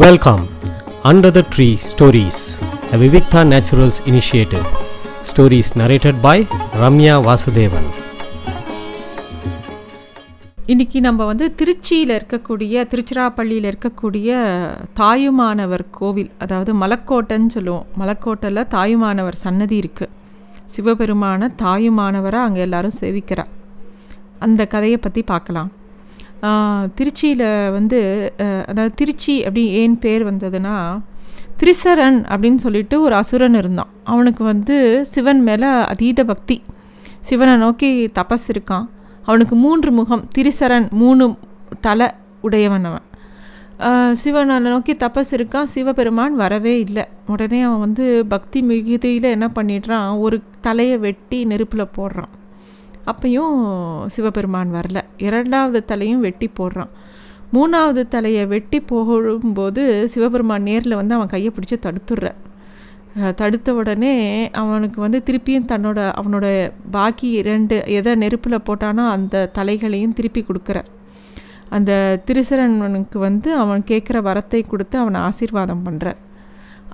Welcome under the tree stories the Vivikta naturals initiative stories narrated by Ramya Vasudevan இன்னைக்கு நம்ம வந்து திருச்சியில் இருக்கக்கூடிய திருச்சிராப்பள்ளியில் இருக்கக்கூடிய தாயுமானவர் கோவில் அதாவது மலக்கோட்டைன்னு சொல்லுவோம். மலக்கோட்டையில் தாயுமானவர் சன்னதி இருக்குது சிவபெருமான தாயுமானவரை அங்கே எல்லாரும் சேவிக்கிறார் அந்த கதையை பற்றி பார்க்கலாம். திருச்சியில் வந்து அதாவது திருச்சி அப்படி ஏன் பேர் வந்ததுன்னா திரிசரன் அப்படின்னு சொல்லிட்டு ஒரு அசுரன் இருந்தான். அவனுக்கு வந்து சிவன் மேலே அதீத பக்தி. சிவனை நோக்கி தபஸ் இருக்கான். அவனுக்கு மூன்று முகம் திரிசரன் மூணு தலை உடையவன் அவன். சிவனை நோக்கி தபஸ் இருக்கான். சிவபெருமான் வரவே இல்லை. உடனே அவன் வந்து பக்தி மிகுதியில் என்ன பண்ணிடுறான்? ஒரு தலையை வெட்டி நெருப்பில் போடுறான். அப்பையும் சிவபெருமான் வரல. இரண்டாவது தலையும் வெட்டி போடுறான். மூணாவது தலையை வெட்டி போகும்போது சிவபெருமான் நேரில் வந்து அவன் கையை பிடிச்சி தடுத்துடுற. தடுத்த உடனே அவனுக்கு வந்து திருப்பியும் தன்னோட அவனோட பாக்கி இரண்டு எதை நெருப்பில் போட்டானோ அந்த தலைகளையும் திருப்பி கொடுக்குறார் அந்த திருசரனுக்கு வந்து அவன் கேட்குற வரத்தை கொடுத்து அவனை ஆசீர்வாதம் பண்ணுறார்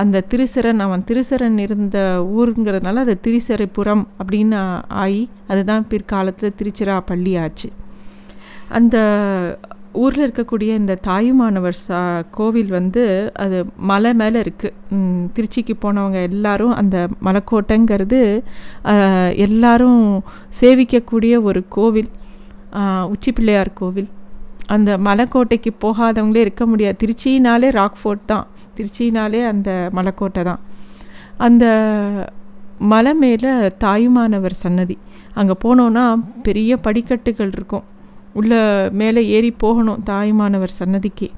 அந்த திருசரன் அவன் திருசரன் இருந்த ஊருங்கிறதுனால அது திரிசரைப்புறம் அப்படின்னு ஆகி அதுதான் பிற்காலத்தில் திருச்சிராப்பள்ளி ஆச்சு அந்த ஊரில் இருக்கக்கூடிய இந்த தாயுமானவர் சா கோவில் வந்து அது மலை மேலே இருக்குது திருச்சிக்கு போனவங்க எல்லாரும் அந்த மலைக்கோட்டைங்கிறது எல்லாரும் சேவிக்கக்கூடிய ஒரு கோவில் உச்சிப்பிள்ளையார் உச்சி பிள்ளையார் கோவில். அந்த மலைக்கோட்டைக்கு போகாதவங்களே இருக்க முடியாது. திருச்சினாலே ராக் ஃபோர்ட் தான். திருச்சினாலே அந்த மலைக்கோட்டை தான். அந்த மலை மேலே தாயுமானவர் சன்னதி. அங்கே போனோன்னா பெரிய படிக்கட்டுகள் இருக்கும். உள்ள மேலே ஏறி போகணும் தாயுமானவர் சன்னதிக்கு.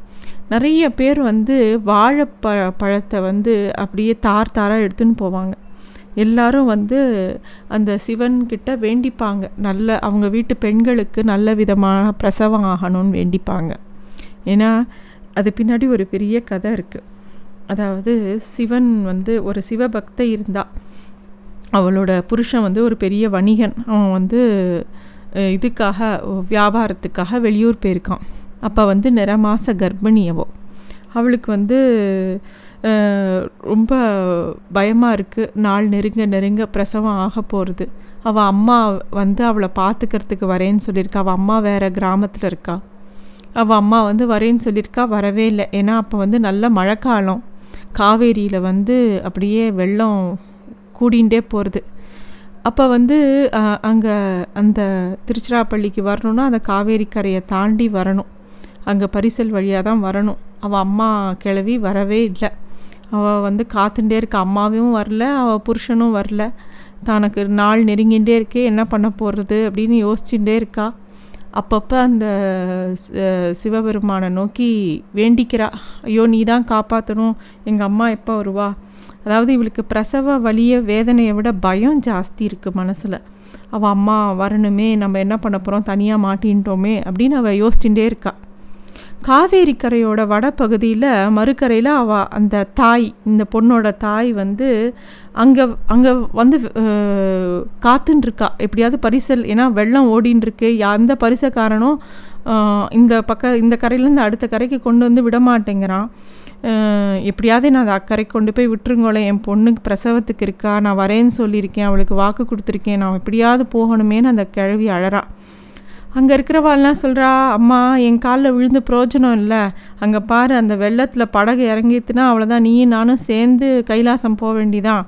நிறைய பேர் வந்து வாழைப்ப பழத்தை வந்து அப்படியே தார் தாராக எடுத்துன்னு போவாங்க. எல்லாரும் வந்து அந்த சிவன்கிட்ட வேண்டிப்பாங்க. நல்ல அவங்க வீட்டு பெண்களுக்கு நல்ல விதமாக பிரசவம் ஆகணும்னு வேண்டிப்பாங்க. ஏன்னா அது பின்னாடி ஒரு பெரிய கதை இருக்குது அதாவது சிவன் வந்து ஒரு சிவபக்தை இருந்தா அவளோட புருஷன் வந்து ஒரு பெரிய வணிகன். அவன் வந்து இதுக்காக வியாபாரத்துக்காக வெளியூர் போயிருக்கான். அப்போ வந்து நிற மாத கர்ப்பிணியவோ அவளுக்கு வந்து ரொம்ப பயமாக இருக்குது நாள் நெருங்க நெருங்க பிரசவம் ஆக போகிறது அவள் அம்மா வந்து அவளை பார்த்துக்கிறதுக்கு வரேன்னு சொல்லியிருக்கா. அவள் அம்மா வேறு கிராமத்தில் இருக்கா. அவள் அம்மா வந்து வரேன்னு சொல்லியிருக்கா. வரவே இல்லை. ஏன்னா அப்போ வந்து நல்ல மழைக்காலம். காவேரியில் வந்து அப்படியே வெள்ளம் கூடிண்டே போகிறது அப்போ வந்து அங்கே அந்த திருச்சிராப்பள்ளிக்கு வரணும்னா அந்த காவேரி கரையை தாண்டி வரணும். அங்கே பரிசல் வழியாக தான் வரணும். அவள் அம்மா கிளவி வரவே இல்லை. அவள் வந்து காத்துட்டே இருக்க. அம்மாவும் வரல அவள் புருஷனும் வரல. தனக்கு நாள் நெருங்கிகிட்டே இருக்கே என்ன பண்ண போகிறது அப்படின்னு யோசிச்சுட்டே இருக்கா. அப்பப்போ அந்த சிவபெருமானை நோக்கி வேண்டிக்கிறா. ஐயோ நீ தான் காப்பாற்றணும் எங்கள் அம்மா எப்போ வருவா? அதாவது இவளுக்கு பிரசவ வலிய வேதனையை விட பயம் ஜாஸ்தி இருக்குது மனசில். அவள் அம்மா வரணுமே நம்ம என்ன பண்ண போகிறோம் தனியாக மாட்டின்ட்டோமே அப்படின்னு அவள் யோசிச்சுட்டே இருக்கா. காவேரி கரையோட வடபகுதியில் மறுக்கரையில் அவ அந்த தாய் இந்த பொண்ணோட தாய் வந்து அங்கே அங்கே வந்து அஹ், எப்படியாவது பரிசல் ஏன்னா வெள்ளம் ஓடின்ருக்கு. எந்த அந்த பரிசக்காரனும் இந்த பக்க இந்த கரையிலேருந்து அடுத்த கரைக்கு கொண்டு வந்து விட மாட்டேங்கிறான் எப்படியாவது நான் அதை அக்கறை கொண்டு போய் விட்டுருங்கோளேன். என் பொண்ணுக்கு பிரசவத்துக்கு இருக்கா? நான் வரேன்னு சொல்லியிருக்கேன். அவளுக்கு வாக்கு கொடுத்துருக்கேன். நான் எப்படியாவது போகணுமேனு அந்த கிழவி அழறா. அங்கே இருக்கிறவாள்லாம் சொல்கிறா அம்மா என் காலில் விழுந்து பிரயோஜனம் இல்லை. அங்கே பாரு அந்த வெள்ளத்தில் படகு இறங்கிட்டுனா அவ்வளோதான் நீயும் நானும் சேர்ந்து கைலாசம் போக வேண்டிதான்.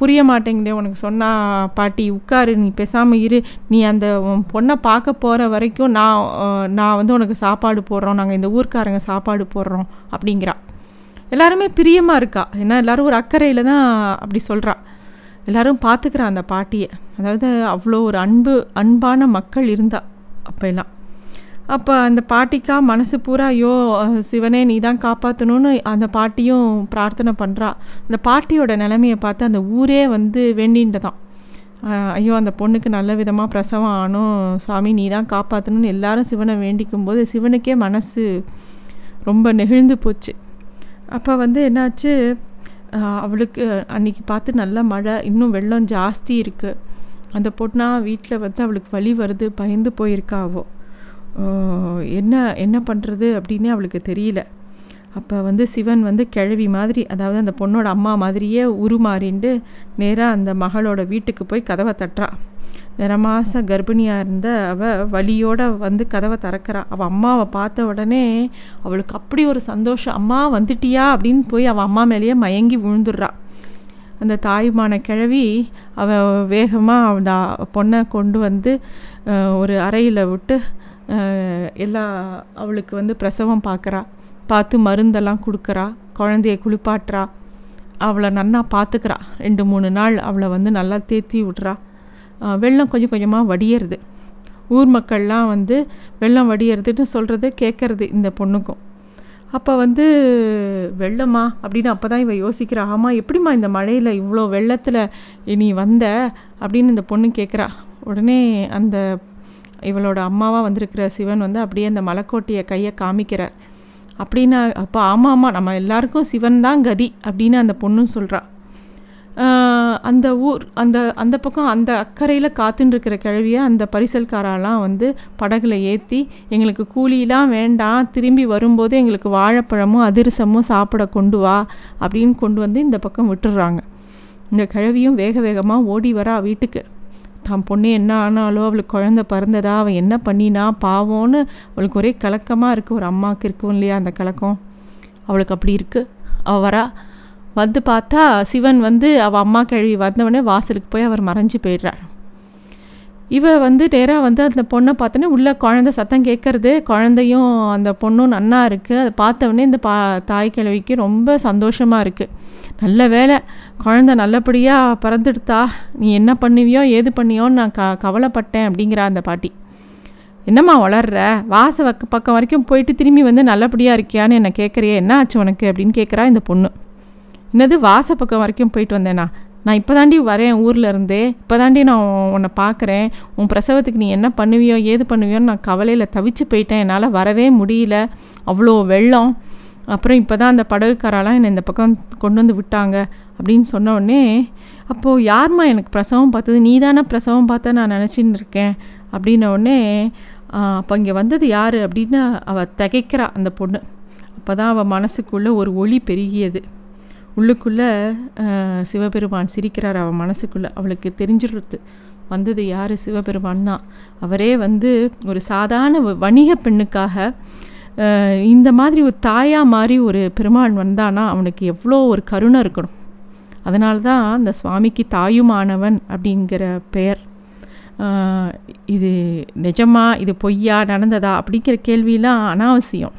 புரிய மாட்டேங்குதே உனக்கு சொன்னா. பாட்டி உட்காரு நீ பேசாமல் இரு. நீ அந்த உன் பொண்ணை பார்க்க போகிற வரைக்கும் நான் நான் வந்து உனக்கு சாப்பாடு போடுறோம். நாங்கள் இந்த ஊர்க்காரங்க சாப்பாடு போடுறோம் அப்படிங்கிறா. எல்லாருமே பிரியமாக இருக்கா. ஏன்னா எல்லாரும் ஒரு அக்கறையில் தான் அப்படி சொல்கிறா எல்லோரும் பார்த்துக்கிறா அந்த பாட்டியை. அதாவது அவ்வளோ ஒரு அன்பு அன்பான மக்கள் இருந்தா அப்போல்லாம். அப்போ அந்த பாட்டிக்கா மனசு பூரா ஐயோ சிவனே நீ தான் காப்பாற்றணும்னு அந்த பாட்டியும் பிரார்த்தனை பண்ணுறா அந்த பாட்டியோட நிலைமையை பார்த்து அந்த ஊரே வந்து வேண்டின்றதான் ஐயோ அந்த பொண்ணுக்கு நல்ல விதமாக பிரசவம் ஆனும். சாமி நீ தான் காப்பாற்றணும்னு எல்லாரும் சிவனை வேண்டிக்கும் போது சிவனுக்கே மனசு ரொம்ப நெகிழ்ந்து போச்சு. அப்போ வந்து என்னாச்சு அவளுக்கு அன்னைக்கு பார்த்து நல்ல மழை இன்னும் வெள்ளம் ஜாஸ்தி இருக்குது அந்த பொண்ணா வீட்டில் வந்து அவளுக்கு வலி வருது பயந்து போயிருக்காவோ என்ன என்ன பண்ணுறது அப்படின்னு அவளுக்கு தெரியல. அப்போ வந்து சிவன் வந்து கிழவி மாதிரி அதாவது அந்த பொண்ணோட அம்மா மாதிரியே உருமாறிண்டு நேராக அந்த மகளோட வீட்டுக்கு போய் கதவை தட்டுறா நிறமாச கர்ப்பிணியாக இருந்த அவள் வழியோட வந்து கதவை திறக்கிறா. அவள் அம்மாவை பார்த்த உடனே அவளுக்கு அப்படி ஒரு சந்தோஷம். அம்மா வந்துட்டியா? அப்படின்னு போய் அவள் அம்மா மேலேயே மயங்கி விழுந்துடுறா. அந்த தாயுமான கிழவி அவள் வேகமாக அந்த பொண்ணை கொண்டு வந்து ஒரு அறையில் விட்டு எல்லா அவளுக்கு வந்து பிரசவம் பார்க்குறா. பார்த்து மருந்தெல்லாம் கொடுக்குறா குழந்தைய குளிப்பாட்டுறா. அவளை நன்னா பார்த்துக்கிறா. ரெண்டு மூணு நாள் அவளை வந்து நல்லா தேத்தி விட்றா. வெள்ளம் கொஞ்சம் கொஞ்சமாக வடியறது. ஊர் மக்கள்லாம் வந்து வெள்ளம் வடியறதுன்னு சொல்கிறது கேட்குறது இந்த பொண்ணுக்கும். அப்போ வந்து வெள்ளமா? அப்படின்னு அப்போ தான் இவ யோசிக்கிறா. ஆமாம் எப்படிம்மா இந்த மழையில் இவ்வளோ வெள்ளத்தில் நீ வந்த? அப்படின்னு இந்த பொண்ணு கேட்குறா உடனே அந்த இவளோட அம்மாவாக வந்திருக்கிற சிவன் வந்து அப்படியே அந்த மலைக்கோட்டையை கையை காமிக்கிறார். அப்படின்னா அப்போ ஆமாம் ஆமாம் நம்ம எல்லாருக்கும் சிவன் தான் கதி அப்படின்னு அந்த பொண்ணும் சொல்கிறா அந்த ஊர் அந்த அந்த பக்கம் அந்த அக்கறையில் காத்துன்னு இருக்கிற கிழவியை அந்த பரிசல்காரெல்லாம் வந்து படகுல ஏற்றி எங்களுக்கு கூலியெலாம் வேண்டாம் திரும்பி வரும்போது எங்களுக்கு வாழைப்பழமும் அதிரசமும் சாப்பிட கொண்டு வா அப்படின்னு கொண்டு வந்து இந்த பக்கம் விட்டுடுறாங்க இந்த கிழவியும் வேக வேகமாக ஓடி வரா வீட்டுக்கு. தான் பொண்ணு என்ன ஆனாலோ அவளுக்கு குழந்த பிறந்ததா அவள் என்ன பண்ணினா பாவோன்னு அவளுக்கு ஒரே கலக்கமாக இருக்குது ஒரு அம்மாவுக்கு இருக்கும் இல்லையா அந்த கலக்கம்? அவளுக்கு அப்படி இருக்குது அவள் வரா. வந்து பார்த்தா சிவன் வந்து அவள் அம்மா கழுவி வந்தவொடனே வாசலுக்கு போய் அவர் மறைஞ்சு போயிடுறார். இவ வந்து நேராக வந்து அந்த பொண்ணை பார்த்தோன்னே உள்ளே குழந்த சத்தம் கேட்குறது குழந்தையும் அந்த பொண்ணும் நன்னா இருக்குது அதை பார்த்தவொடனே இந்த பா தாய் கிழவிக்கு ரொம்ப சந்தோஷமாக இருக்குது நல்ல வேலை குழந்த நல்லபடியாக பிறந்துடுத்தா. நீ என்ன பண்ணுவியோ ஏது பண்ணியோன்னு நான் க கவலைப்பட்டேன் அப்படிங்கிறா அந்த பாட்டி. என்னம்மா வளர்ற? வாச வக்க பக்கம் வரைக்கும் போயிட்டு திரும்பி வந்து நல்லபடியாக இருக்கியான்னு என்னை கேட்குறியே என்ன ஆச்சு உனக்கு? அப்படின்னு கேட்குறா இந்த பொண்ணு. என்னது வாச பக்கம் வரைக்கும் போயிட்டு வந்தேனா? நான் இப்போ தாண்டி வரேன் ஊரில் இருந்தே இப்போ தாண்டி நான் உன்னை பார்க்குறேன் உன் பிரசவத்துக்கு நீ என்ன பண்ணுவியோ ஏது பண்ணுவியோன்னு நான் கவலையில் தவிச்சு போயிட்டேன். என்னால் வரவே முடியல. அவ்வளோ வெள்ளம். அப்புறம் இப்போ தான் அந்த படகுக்காரெல்லாம் என்னை இந்த பக்கம் கொண்டு வந்து விட்டாங்க அப்படின்னு சொன்ன உடனே அப்போது யார்மா எனக்கு பிரசவம் பார்த்தது? நீ தானே பிரசவம் பார்த்த நான் நினச்சின்னு இருக்கேன் அப்படின்ன உடனே அப்போ இங்கே வந்தது யார்? அப்படின்னு அவள் திகைக்கிறா அந்த பொண்ணு. அப்போ தான் அவள் மனசுக்குள்ளே ஒரு ஒளி பெருகியது. உள்ளுக்குள்ளே சிவபெருமான் சிரிக்கிறார். அவன் மனசுக்குள்ளே அவளுக்கு தெரிஞ்சிடுறது வந்தது யார்? சிவபெருமான் தான் அவரே வந்து ஒரு சாதாரண வணிக பெண்ணுக்காக இந்த மாதிரி ஒரு தாயாக மாதிரி ஒரு பெருமான் வந்தானா அவனுக்கு எவ்வளோ ஒரு கருணை இருக்கணும். அதனால தான் அந்த சுவாமிக்கு தாயுமானவன் அப்படிங்கிற பெயர். இது நிஜமா இது பொய்யா நடந்ததா அப்படிங்கிற கேள்வியெலாம் அனாவசியம்.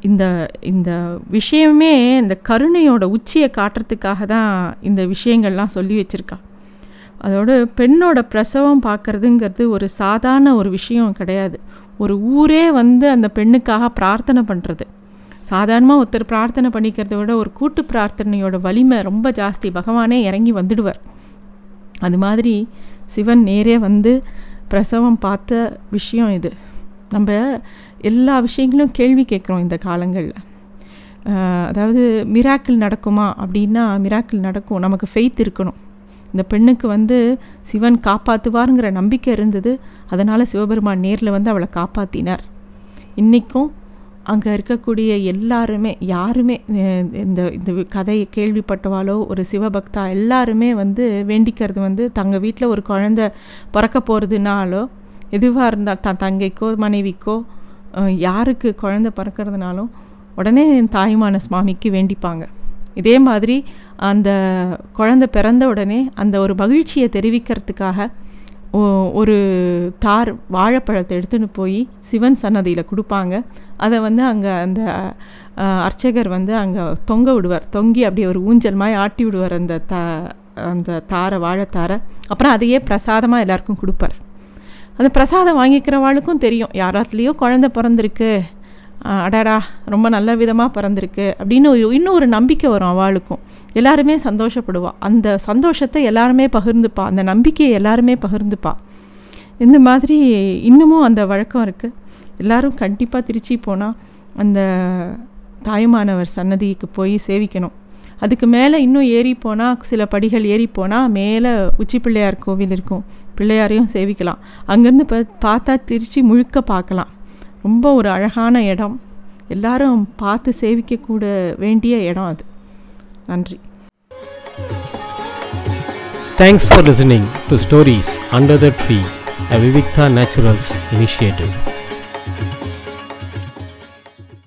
இந்த இந்த விஷயமே இந்த கருணையோட உச்சியை காட்டுறதுக்காக தான் இந்த விஷயங்கள்லாம் சொல்லி வச்சுருக்கா. அதோடு பெண்ணோட பிரசவம் பார்க்குறதுங்கிறது ஒரு சாதாரண ஒரு விஷயம் கிடையாது. ஒரு ஊரே வந்து அந்த பெண்ணுக்காக பிரார்த்தனை பண்ணுறது சாதாரணமாக ஒருத்தர் பிரார்த்தனை பண்ணிக்கிறத விட ஒரு கூட்டு பிரார்த்தனையோட வலிமை ரொம்ப ஜாஸ்தி. பகவானே இறங்கி வந்துடுவார். அது மாதிரி சிவன் நேரே வந்து பிரசவம் பார்த்த விஷயம் இது. நம்ம எல்லா விஷயங்களும் கேள்வி கேட்குறோம் இந்த காலங்களில். அதாவது மிராக்கிள் நடக்குமா அப்படின்னா மிராக்கிள் நடக்கும். நமக்கு ஃபெய்த் இருக்கணும். இந்த பெண்ணுக்கு வந்து சிவன் காப்பாற்றுவாருங்கிற நம்பிக்கை இருந்தது. அதனால் சிவபெருமான் நேரில் வந்து அவளை காப்பாற்றினார் இன்றைக்கும் அங்கே இருக்கக்கூடிய எல்லாருமே யாருமே இந்த இந்த கதையை கேள்விப்பட்டவாளோ ஒரு சிவபக்தா எல்லாருமே வந்து வேண்டிக்கிறது வந்து தங்கள் வீட்டில் ஒரு குழந்த பிறக்க போகிறதுனாலோ எதுவாக இருந்தால் தான் தங்கைக்கோ மனைவிக்கோ யாருக்கு குழந்த பிறக்கிறதுனாலும் உடனே தாய்மான சுவாமிக்கு வேண்டிப்பாங்க. இதே மாதிரி அந்த குழந்த பிறந்த உடனே அந்த ஒரு மகிழ்ச்சியை தெரிவிக்கிறதுக்காக ஒரு தார் வாழைப்பழத்தை எடுத்துன்னு போய் சிவன் சன்னதியில் கொடுப்பாங்க. அதை வந்து அங்கே அந்த அர்ச்சகர் வந்து அங்கே தொங்க விடுவார். தொங்கி அப்படியே ஒரு ஊஞ்சல் மாதிரி ஆட்டி விடுவார் அந்த த அந்த தாரை வாழைத்தாரை. அப்புறம் அதையே பிரசாதமாக எல்லாருக்கும் கொடுப்பார். அந்த பிரசாதம் வாங்கிக்கிறவாளுக்கும் தெரியும் யாராத்துலேயோ குழந்த பிறந்திருக்கு. அடாடா ரொம்ப நல்ல விதமாக பிறந்திருக்கு அப்படின்னு ஒரு இன்னும் ஒரு நம்பிக்கை வரும் அவளுக்கும். எல்லாருமே சந்தோஷப்படுவாள் அந்த சந்தோஷத்தை எல்லாருமே பகிர்ந்துப்பா. அந்த நம்பிக்கையை எல்லாருமே பகிர்ந்துப்பா. இந்த மாதிரி இன்னமும் அந்த வழக்கம் இருக்குது எல்லோரும் கண்டிப்பாக திருச்சி போனால் அந்த தாயுமானவர் சன்னதிக்கு போய் சேவிக்கணும். அதுக்கு மேலே இன்னும் ஏறி போனால் சில படிகள் ஏறி போனால் மேலே உச்சி பிள்ளையார் கோவில் இருக்கும். பிள்ளையாரையும் சேவிக்கலாம். அங்கேருந்து ப பார்த்தா திருச்சி முழுக்க பார்க்கலாம். ரொம்ப ஒரு அழகான இடம். எல்லாரும் பார்த்து சேவிக்கக்கூட வேண்டிய இடம் அது. நன்றி. Thanks for listening to stories under the tree a Vivikta naturals initiative